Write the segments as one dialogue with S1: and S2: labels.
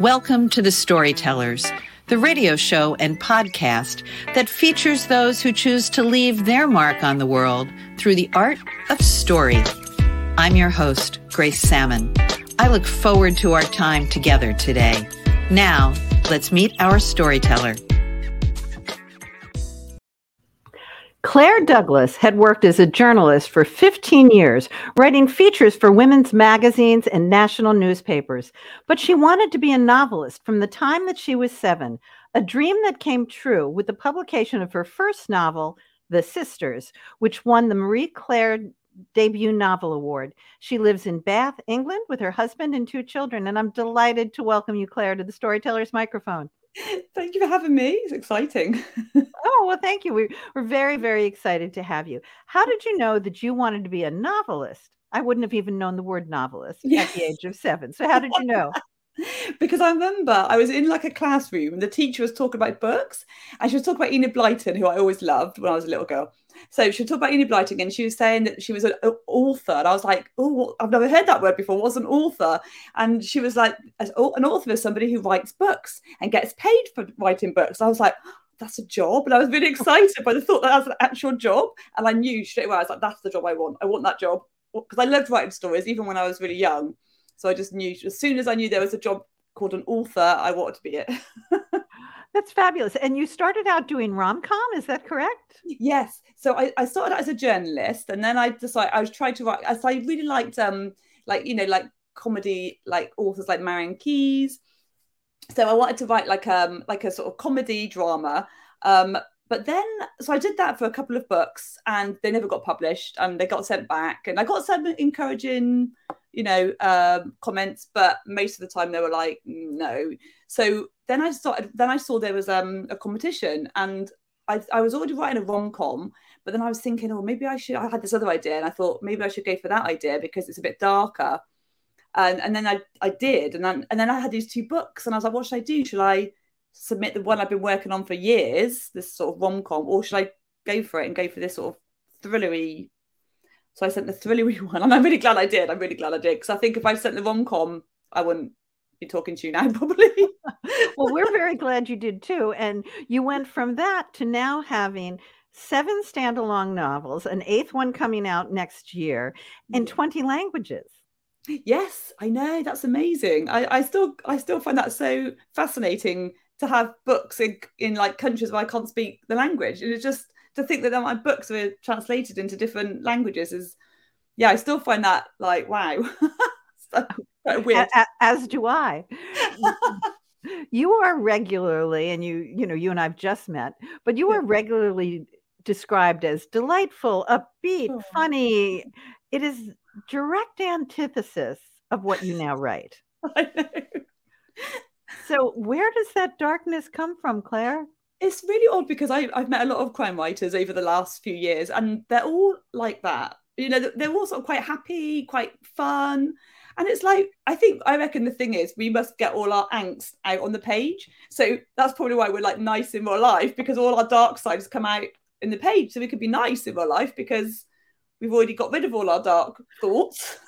S1: Welcome to The Storytellers, the radio show and podcast that features those who choose to leave their mark on the world through the art of story. I'm your host, Grace Sammon. I look forward to our time together today. Now, let's meet our storyteller.
S2: Claire Douglas had worked as a journalist for 15 years, writing features for women's magazines and national newspapers. But she wanted to be a novelist from the time that she was seven, a dream that came true with the publication of her first novel, The Sisters, which won the Marie Claire Debut Novel Award. She lives in Bath, England, with her husband and two children. And I'm delighted to welcome you, Claire, to the Storyteller's microphone.
S3: Thank you for having me. It's exciting.
S2: oh, well, thank you. We, we're very, very excited to have you. How did you know that you wanted to be a novelist? I wouldn't have even known the word novelist at the age of seven. So, how did you know?
S3: because I remember I was in like a classroom and the teacher was talking about books and she was talking about Enid Blyton, who I always loved when I was a little girl. So she talked about Enid Blyton and she was saying that she was an author. And I was like, oh, I've never heard that word before. What's an author? And she was like, an author is somebody who writes books and gets paid for writing books. I was like, that's a job. And I was really excited by the thought that that's an actual job. And I knew straight away, I was like, that's the job I want. I want that job. Because I loved writing stories, even when I was really young. So I just knew as soon as I knew there was a job called an author, I wanted to be it.
S2: That's fabulous. And you started out doing rom com, is that correct?
S3: Yes. So I, I started out as a journalist, and then I decided I was trying to write. So I really liked, um, like you know, like comedy, like authors like Marian Keyes. So I wanted to write like um like a sort of comedy drama. Um, but then so I did that for a couple of books, and they never got published. And they got sent back, and I got some encouraging you know, um, comments, but most of the time they were like, no. So then I started, then I saw there was um, a competition and I, I was already writing a rom com, but then I was thinking, oh, maybe I should, I had this other idea and I thought maybe I should go for that idea because it's a bit darker. And, and then I, I did. And then, and then I had these two books and I was like, what should I do? Should I submit the one I've been working on for years, this sort of rom com, or should I go for it and go for this sort of thrillery so I sent the thrillery one, and I'm really glad I did. I'm really glad I did because I think if I sent the rom com, I wouldn't be talking to you now, probably.
S2: Well, we're very glad you did too. And you went from that to now having seven standalone novels, an eighth one coming out next year, in 20 languages.
S3: Yes, I know. That's amazing. I, I still I still find that so fascinating to have books in, in like countries where I can't speak the language. And it's just to think that my books were translated into different languages is yeah i still find that like wow
S2: so, oh, weird as, as do i you are regularly and you you know you and i've just met but you are regularly described as delightful upbeat oh. funny it is direct antithesis of what you now write so where does that darkness come from claire
S3: it's really odd because I, I've met a lot of crime writers over the last few years, and they're all like that. You know, they're all sort of quite happy, quite fun. And it's like, I think, I reckon the thing is, we must get all our angst out on the page. So that's probably why we're like nice in real life because all our dark sides come out in the page. So we could be nice in real life because we've already got rid of all our dark thoughts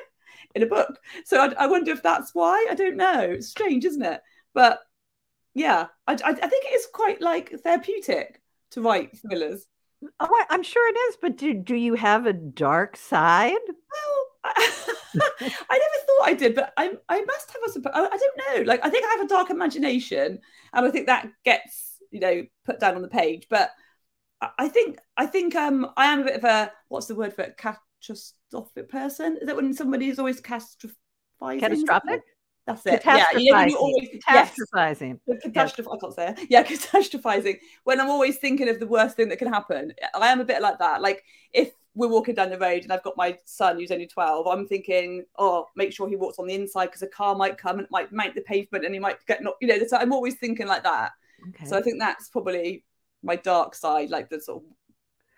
S3: in a book. So I, I wonder if that's why. I don't know. It's strange, isn't it? But yeah, I, I, think it is quite like therapeutic to write thrillers.
S2: Oh, I'm sure it is, but do do you have a dark side?
S3: Well, I never thought I did, but I I must have a. I don't know. Like I think I have a dark imagination, and I think that gets you know put down on the page. But I think I think um I am a bit of a what's the word for it catastrophic person. Is that when somebody is always catastrophizing?
S2: Catastrophic.
S3: That's it. Yeah, you know, always
S2: catastrophizing.
S3: Yes. Catastroph- I can't say it. Yeah, catastrophizing. When I'm always thinking of the worst thing that can happen, I am a bit like that. Like if we're walking down the road and I've got my son who's only 12, I'm thinking, oh, make sure he walks on the inside because a car might come and it might make the pavement and he might get not, you know, so I'm always thinking like that. Okay. So I think that's probably my dark side, like the sort of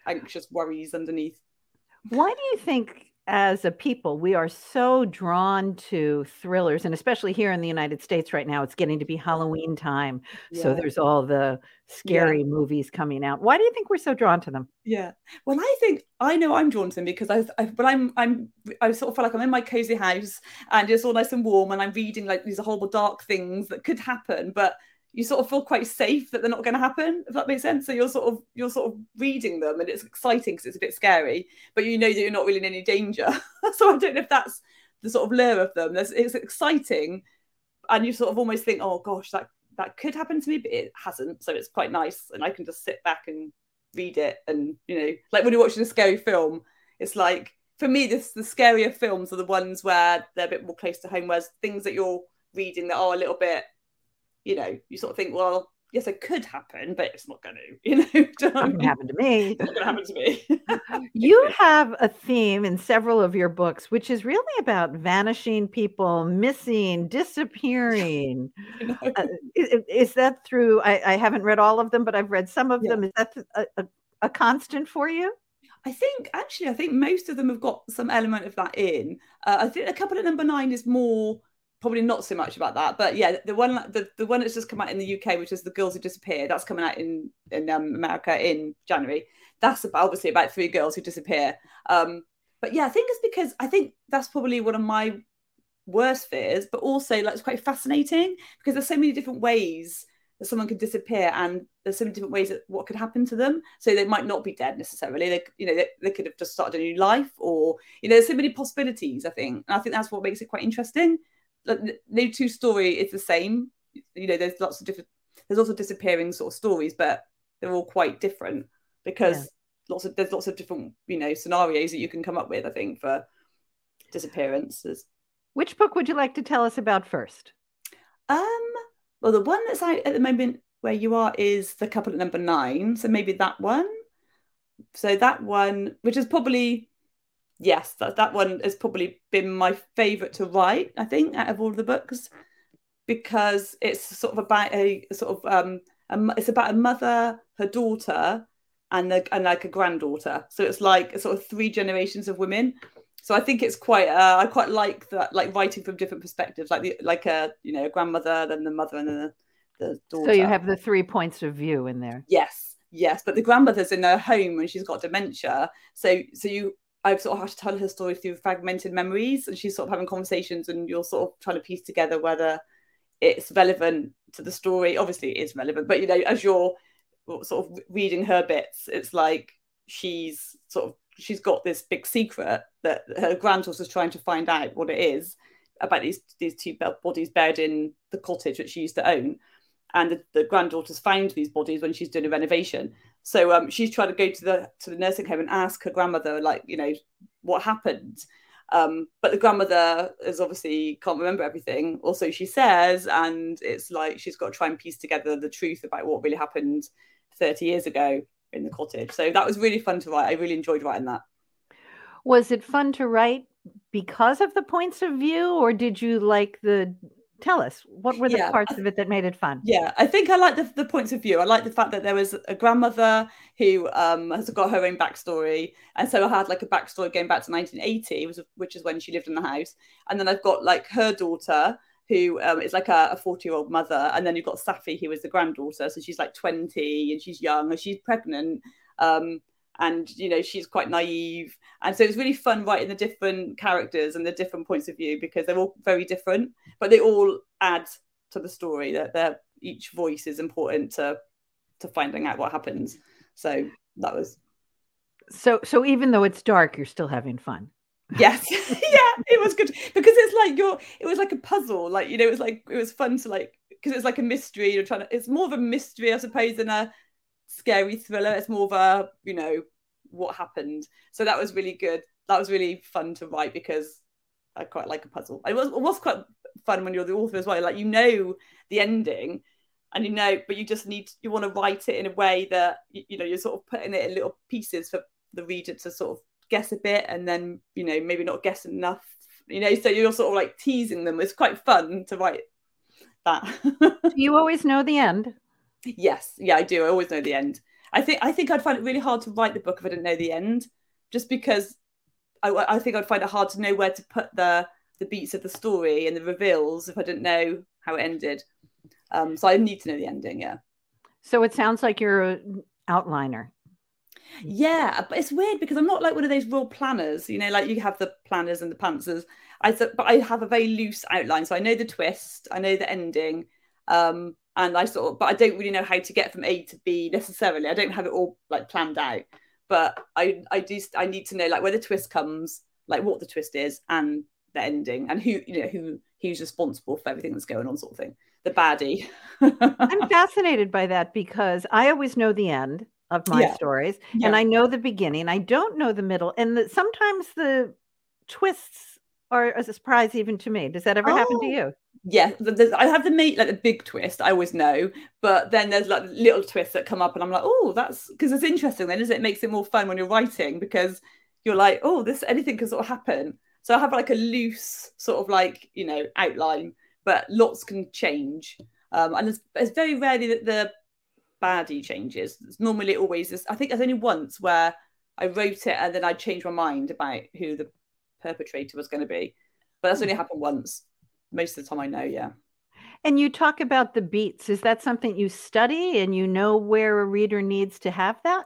S3: anxious worries underneath.
S2: Why do you think as a people, we are so drawn to thrillers, and especially here in the United States right now, it's getting to be Halloween time. Yeah. So there's all the scary yeah. movies coming out. Why do you think we're so drawn to them?
S3: Yeah, well, I think I know I'm drawn to them because I, I but I'm I'm I sort of feel like I'm in my cozy house and it's all nice and warm, and I'm reading like these horrible dark things that could happen, but you sort of feel quite safe that they're not going to happen if that makes sense. So you're sort of you're sort of reading them and it's exciting because it's a bit scary but you know that you're not really in any danger. So i don't know if that's the sort of lure of them. There's, it's exciting and you sort of almost think oh gosh that that could happen to me but it hasn't. So it's quite nice and i can just sit back and read it and you know like when you're watching a scary film it's like for me this the scarier films are the ones where they're a bit more close to home whereas things that you're reading that are a little bit you know, you sort of think, well, yes, it could happen, but it's not going to, you know.
S2: It
S3: going
S2: happen to me.
S3: It's not going to happen to me.
S2: you have a theme in several of your books, which is really about vanishing people, missing, disappearing. Uh, is, is, that through? I, I, haven't read all of them, but I've read some of yeah. them. Is that a, a, a constant for you?
S3: I think actually, I think most of them have got some element of that in. Uh, I think a couple of number nine is more probably not so much about that but yeah the one the, the one that's just come out in the uk which is the girls who disappear that's coming out in in um, america in january. That's about, obviously about three girls who disappear. Um but yeah i think it's because i think that's probably one of my worst fears but also like it's quite fascinating because there's so many different ways that someone could disappear and there's so many different ways that what could happen to them. So they might not be dead necessarily. They you know they, they could have just started a new life or you know there's so many possibilities i think. And i think that's what makes it quite interesting no two story is the same. You know, there's lots of different. There's also disappearing sort of stories, but they're all quite different because yeah. lots of there's lots of different you know scenarios that you can come up with. I think for disappearances.
S2: Which book would you like to tell us about first?
S3: Um, well, the one that's out at the moment where you are is the couple at number nine, so maybe that one. So that one, which is probably yes, that that one has probably been my favourite to write. I think out of all of the books because it's sort of about a sort of um, a, it's about a mother, her daughter, and a, and like a granddaughter. So it's like sort of three generations of women. So I think it's quite uh, I quite like that like writing from different perspectives, like the like a you know a grandmother, then the mother, and then the, the daughter.
S2: So you have the three points of view in there.
S3: Yes, yes, but the grandmother's in her home when she's got dementia. So so you I've sort of had to tell her story through fragmented memories, and she's sort of having conversations, and you're sort of trying to piece together whether it's relevant to the story. Obviously, it is relevant, but you know, as you're sort of reading her bits, it's like she's sort of she's got this big secret that her granddaughter's trying to find out what it is about these these two bodies buried in the cottage that she used to own, and the, the granddaughter's found these bodies when she's doing a renovation so um, she's trying to go to the to the nursing home and ask her grandmother, like, you know, what happened. Um, but the grandmother is obviously can't remember everything. Also, she says, and it's like she's got to try and piece together the truth about what really happened 30 years ago in the cottage. So that was really fun to write. I really enjoyed writing that.
S2: Was it fun to write because of the points of view, or did you like the tell us what were the yeah, parts of it that made it fun?
S3: Yeah i think i like the, the points of view. I like the fact that there was a grandmother who um, has got her own backstory and so i had like a backstory going back to 1980 which is when she lived in the house. And then i've got like her daughter who um, is like a 40 year old mother and then you've got Saffy who is the granddaughter. So she's like 20 and she's young and she's pregnant um, and you know she's quite naive. And so it's really fun writing the different characters and the different points of view because they're all very different but they all add to the story that they're each voice is important to to finding out what happens. So that was
S2: so so even though it's dark you're still having fun.
S3: Yes. Yeah it was good. Because it's like you're it was like a puzzle. Like you know it was like it was fun to like because it's like a mystery. You're trying to it's more of a mystery i suppose than a scary thriller. It's more of a, you know, what happened. So that was really good. That was really fun to write because I quite like a puzzle. It was it was quite fun when you're the author as well. Like you know the ending and you know, but you just need you want to write it in a way that you, you know you're sort of putting it in little pieces for the reader to sort of guess a bit and then you know maybe not guess enough. You know, so you're sort of like teasing them. It's quite fun to write that.
S2: Do you always know the end.
S3: Yes, yeah, I do. I always know the end. I think I think I'd find it really hard to write the book if I didn't know the end, just because I, I think I'd find it hard to know where to put the the beats of the story and the reveals if I didn't know how it ended. Um, so I need to know the ending. Yeah.
S2: So it sounds like you're an outliner.
S3: Yeah, but it's weird because I'm not like one of those real planners. You know, like you have the planners and the pantsers. I but I have a very loose outline, so I know the twist, I know the ending, um, and I sort of, but I don't really know how to get from A to B necessarily. I don't have it all like planned out, but I I do I need to know like where the twist comes, like what the twist is, and the ending, and who you know who who's responsible for everything that's going on, sort of thing. The baddie.
S2: I'm fascinated by that because I always know the end of my
S3: Yeah.
S2: stories
S3: Yeah.
S2: and I know the beginning. I don't know the middle, and the, sometimes the twists are a surprise even to me. Does that ever happen to
S3: Oh.
S2: you?
S3: yeah, I have the mate like the big twist. I always know, but then there's like little twists that come up, and I'm like, oh, that's because it's interesting. Then, isn't it? It makes it more fun when you're writing because you're like, oh, this anything can sort of happen. So I have like a loose sort of like you know outline, but lots can change. Um, and it's, it's very rarely that the baddie changes. It's normally always this. I think there's only once where I wrote it and then I changed my mind about who the perpetrator was going to be, but that's only happened once. Most of the time, I know. Yeah.
S2: And you talk about the beats. Is that something you study and you know where a reader needs to have that?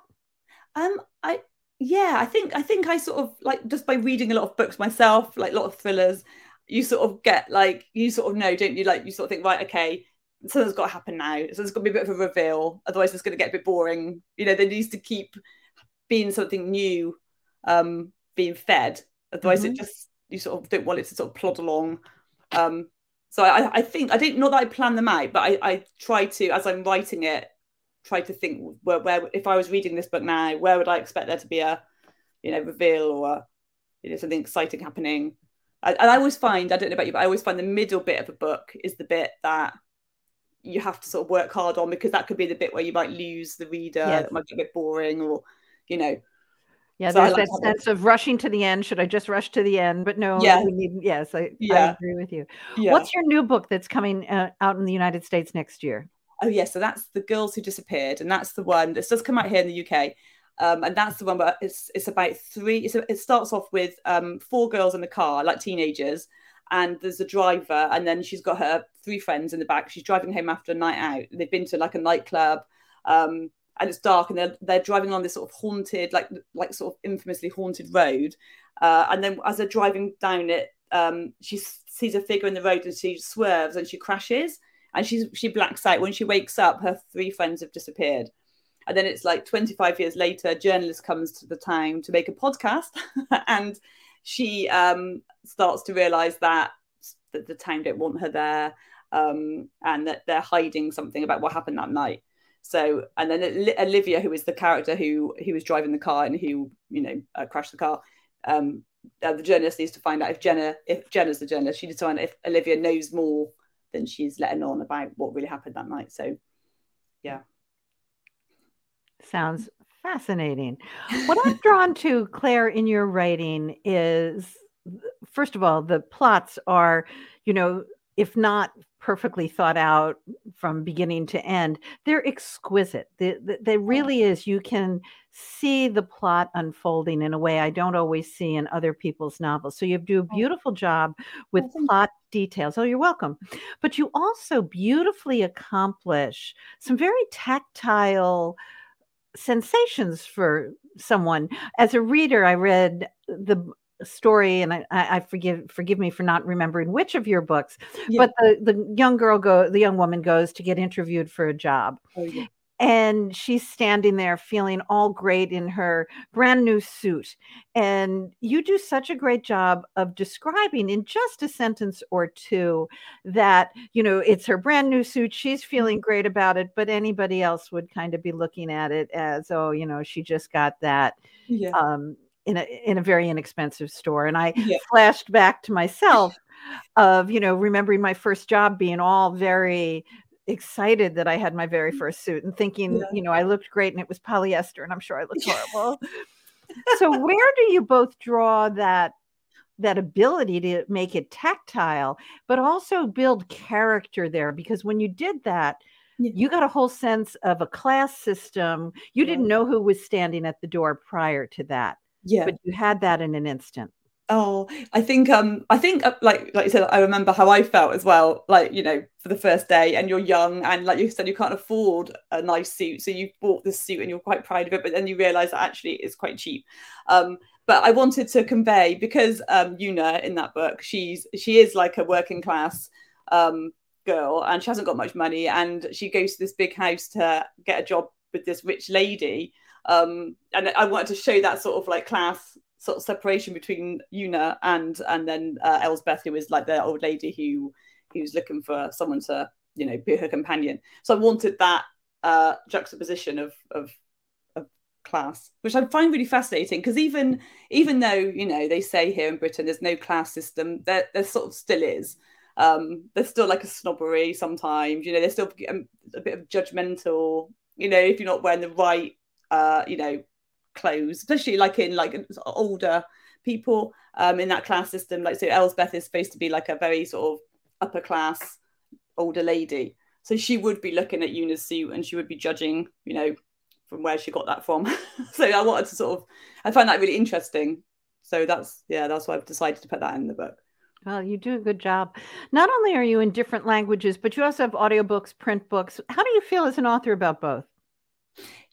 S3: Um, I yeah, I think I think I sort of like just by reading a lot of books myself, like a lot of thrillers, you sort of get like you sort of know, don't you? Like you sort of think, right, okay, something's got to happen now. So there's got to be a bit of a reveal, otherwise it's going to get a bit boring. You know, there needs to keep being something new, um, being fed. Otherwise, it just you sort of don't want it to sort of plod along. Um, so I, I think I didn't not that I plan them out, but I, I try to as I'm writing it, try to think where, where if I was reading this book now, where would I expect there to be a you know reveal or a, you know something exciting happening. I, and I always find I don't know about you, but I always find the middle bit of a book is the bit that you have to sort of work hard on because that could be the bit where you might lose the reader. It might get a bit boring, or you know,
S2: Yeah,
S3: So
S2: there's
S3: like
S2: that sense of rushing to the end. Should I just rush to the end? But no,
S3: Yeah.
S2: we need, yes, I, I agree with you.
S3: yeah.
S2: What's your new book that's coming uh, out in the United States next year?
S3: Oh yeah, so that's the girls who disappeared, and that's the one that does come out here in the UK, um, and that's the one where it's it's about three. It's a, it starts off with um, four girls in the car, like teenagers, and there's a driver, and then she's got her three friends in the back. She's driving home after a night out. They've been to like a nightclub, um, and it's dark, and they're they're driving along this sort of haunted, like like sort of infamously haunted road, uh, and then as they're driving down it, um, she sees a figure in the road, and she swerves and she crashes. And she's she blacks out. When she wakes up her three friends have disappeared. And then it's like 25 years later a journalist comes to the town to make a podcast. And she um, starts to realize that, that the town don't want her there um, and that they're hiding something about what happened that night so and then olivia who is the character who who was driving the car and who you know uh, crashed the car um, uh, the journalist needs to find out if jenna if jenna's the journalist she needs to find out if olivia knows more than she's letting on about what really happened that night. So, yeah.
S2: Sounds fascinating. What I'm drawn to, Claire, in your writing is, first of all, the plots are, you know, if not perfectly thought out from beginning to end, they're exquisite. They, they, they really is. You can see the plot unfolding in a way I don't always see in other people's novels. So you do a oh. beautiful job with
S3: Oh,
S2: plot details. Oh, you're welcome. But you also beautifully accomplish some very tactile sensations for someone. As a reader, I read the story and I, I forgive forgive me for not remembering which of your books
S3: Yeah.
S2: but the the young girl go the young woman goes to get interviewed for a job
S3: Oh, yeah.
S2: and she's standing there feeling all great in her brand new suit and you do such a great job of describing in just a sentence or two that you know it's her brand new suit she's feeling great about it but anybody else would kind of be looking at it as oh you know she just got that
S3: Yeah.
S2: um in a in a very inexpensive store and i
S3: Yeah.
S2: flashed back to myself of you know remembering my first job being all very excited that I had my very mm. first suit and thinking,
S3: Yeah.
S2: you know, I looked great and it was polyester and I'm sure I looked horrible. so where do you both draw that that ability to make it tactile but also build character there because when you did that
S3: Yeah.
S2: you got a whole sense of a class system you didn't know who was standing at the door prior to that
S3: Yeah.
S2: But you had that in an instant.
S3: Oh, I think um I think uh, like like you said I remember how I felt as well like you know for the first day and you're young and like you said you can't afford a nice suit so you bought this suit and you're quite proud of it but then you realize that actually it's quite cheap um but I wanted to convey because um Una in that book she's she is like a working class um girl and she hasn't got much money and she goes to this big house to get a job with this rich lady um and I wanted to show that sort of like class sort of separation between Una and and then uh, Elspeth, who is like the old lady who who's looking for someone to you know be her companion. So I wanted that uh, juxtaposition of of of class, which I find really fascinating because even even though you know they say here in Britain there's no class system, there there sort of still is. Um, there's still like a snobbery sometimes, you know. There's still a bit of judgmental, you know, if you're not wearing the right, uh, you know, clothes, especially like in like older people um, in that class system. Like so, Elspeth is supposed to be like a very sort of upper class older lady, so she would be looking at Una's suit and she would be judging, you know, from where she got that from. so I wanted to sort of, I find that really interesting. So that's yeah, that's why I've decided to put that in the book.
S2: Well, you do a good job. Not only are you in different languages, but you also have audiobooks, print books. How do you feel as an author about both?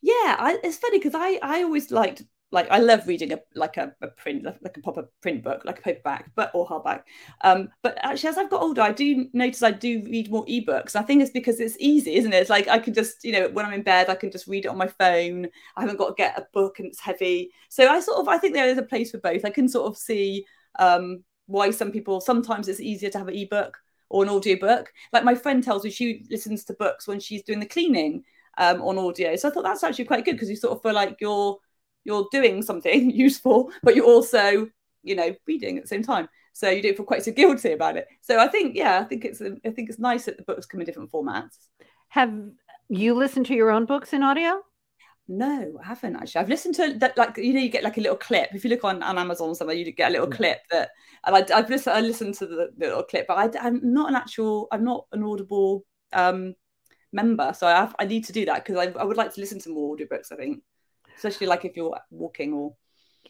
S3: Yeah I, it's funny because i i always liked like I love reading a like a, a, print like a proper print book like a paperback but or hardback. Um but actually as I've got older I do notice I do read more ebooks. I think it's because it's easy isn't it? It's like I can just you know when I'm in bed I can just read it on my phone. I haven't got to get a book and it's heavy. So I sort of I think there is a place for both. I can sort of see um why some people sometimes it's easier to have an ebook or an audiobook. Like my friend tells me she listens to books when she's doing the cleaning um, on audio. So I thought that's actually quite good because you sort of feel like you're you're doing something useful, but you're also you know reading at the same time. So you don't feel quite so guilty about it. So I think yeah, I think it's I think it's nice that the books come in different formats.
S2: Have you listened to your own books in audio?
S3: No, I haven't actually. I've listened to that, like you know, you get like a little clip. If you look on, on Amazon or somewhere, you get a little mm. clip that, and I, have listened. I listened to the, the, little clip, but I, am not an actual. I'm not an audible um member. So I have, I need to do that because I, I would like to listen to more audiobooks. I think, especially like if you're walking or.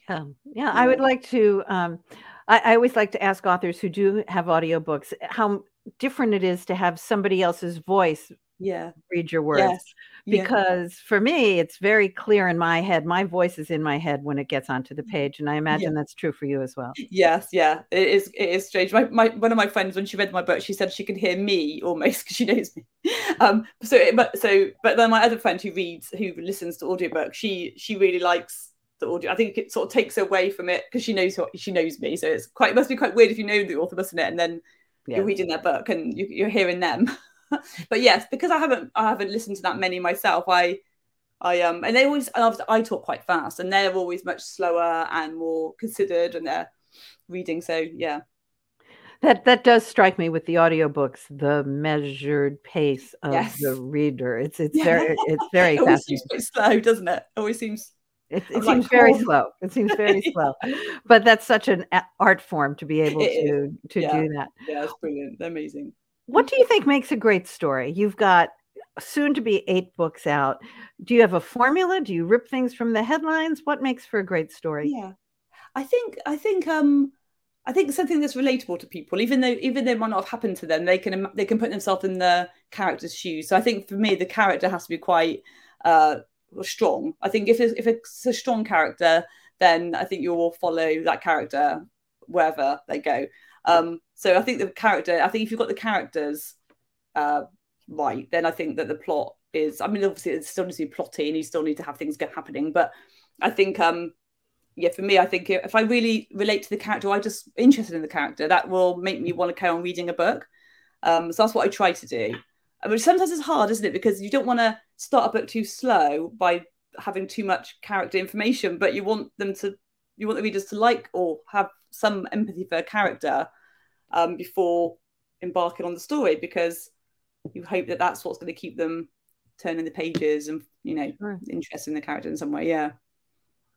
S2: Yeah, yeah. I would like to. Um, I, I always like to ask authors who do have audiobooks how different it is to have somebody else's voice
S3: yeah.
S2: read your words. Yes. because yeah. for me it's very clear in my head my voice is in my head when it gets onto the page and i imagine yeah. that's true for you as well.
S3: Yes yeah. It is it is strange. My, my one of my friends when she read my book she said she could hear me almost because she knows me. Um so but so but then my other friend who reads who listens to audiobooks she she really likes the audio. I think it sort of takes away from it because she knows what she knows me. So it's quite it must be quite weird if you know the author mustn't it? And then yeah. you're reading their book and you, you're hearing them but yes, because I haven't I haven't listened to that many myself, I I um and they always I talk quite fast and they're always much slower and more considered and they're reading. So yeah.
S2: That that does strike me with the audiobooks, the measured pace of yes. the reader. It's it's yeah. very it's very
S3: it always seems slow, doesn't it? Always seems
S2: it, it seems like, very oh. slow. It seems very slow, but that's such an art form to be able to to
S3: yeah.
S2: do that.
S3: Yeah, it's brilliant. They're amazing.
S2: What do you think makes a great story? You've got soon to be eight books out. Do you have a formula? Do you rip things from the headlines? What makes for a great story?
S3: Yeah. I think I think um I think something that's relatable to people, even though even though it might not have happened to them, they can they can put themselves in the character's shoes. So I think for me, the character has to be quite uh, strong. I think if it's, if it's a strong character, then I think you will follow that character wherever they go. Um, so I think the character, I think if you've got the characters uh, right, then I think that the plot is. I mean, obviously, it still needs to be plotty, and you still need to have things get happening. But I think, um, yeah, for me, I think if I really relate to the character, I'm just interested in the character, that will make me want to carry on reading a book. Um, so that's what I try to do. I mean, sometimes it's hard, isn't it? Because you don't want to start a book too slow by having too much character information, but you want them to, you want the readers to like or have some empathy for a character um, before embarking on the story because you hope that that's what's going to keep them turning the pages and you know sure. interested in the character in some way yeah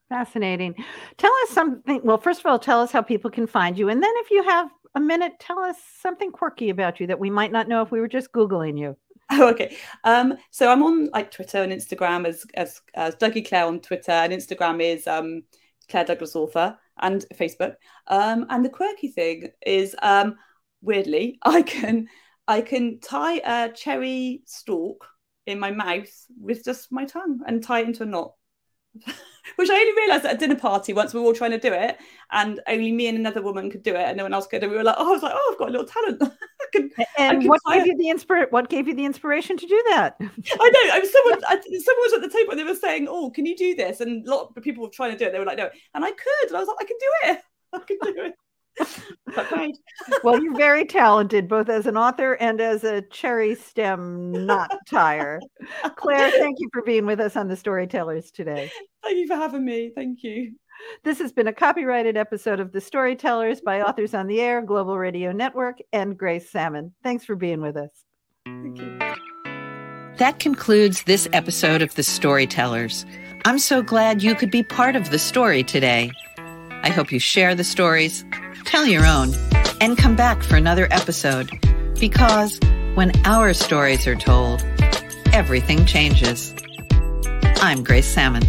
S2: fascinating tell us something well first of all tell us how people can find you and then if you have a minute tell us something quirky about you that we might not know if we were just googling you
S3: Oh, okay. Um, so I'm on like Twitter and Instagram as as, as Dougie Claire on Twitter, and Instagram is um, Claire Douglas author and Facebook. Um, and the quirky thing is, um, weirdly, I can I can tie a cherry stalk in my mouth with just my tongue and tie it into a knot. Which I only realised at a dinner party once we were all trying to do it, and only me and another woman could do it, and no one else could. And we were like, "Oh, I was like, oh, I've got a little talent."
S2: And what gave you the inspir- What gave you the inspiration to do that?
S3: I know. I was someone. I, someone was at the table and they were saying, "Oh, can you do this?" And a lot of people were trying to do it. They were like, "No," and I could. And I was like, "I can do it. I can do it."
S2: Well, you're very talented, both as an author and as a cherry stem knot tire. Claire, thank you for being with us on the Storytellers today.
S3: Thank you for having me. Thank you.
S2: This has been a copyrighted episode of The Storytellers by Authors on the Air, Global Radio Network, and Grace Sammon. Thanks for being with us.
S3: Thank you.
S1: That concludes this episode of The Storytellers. I'm so glad you could be part of the story today. I hope you share the stories tell your own, and come back for another episode. Because when our stories are told, everything changes. I'm Grace Sammon.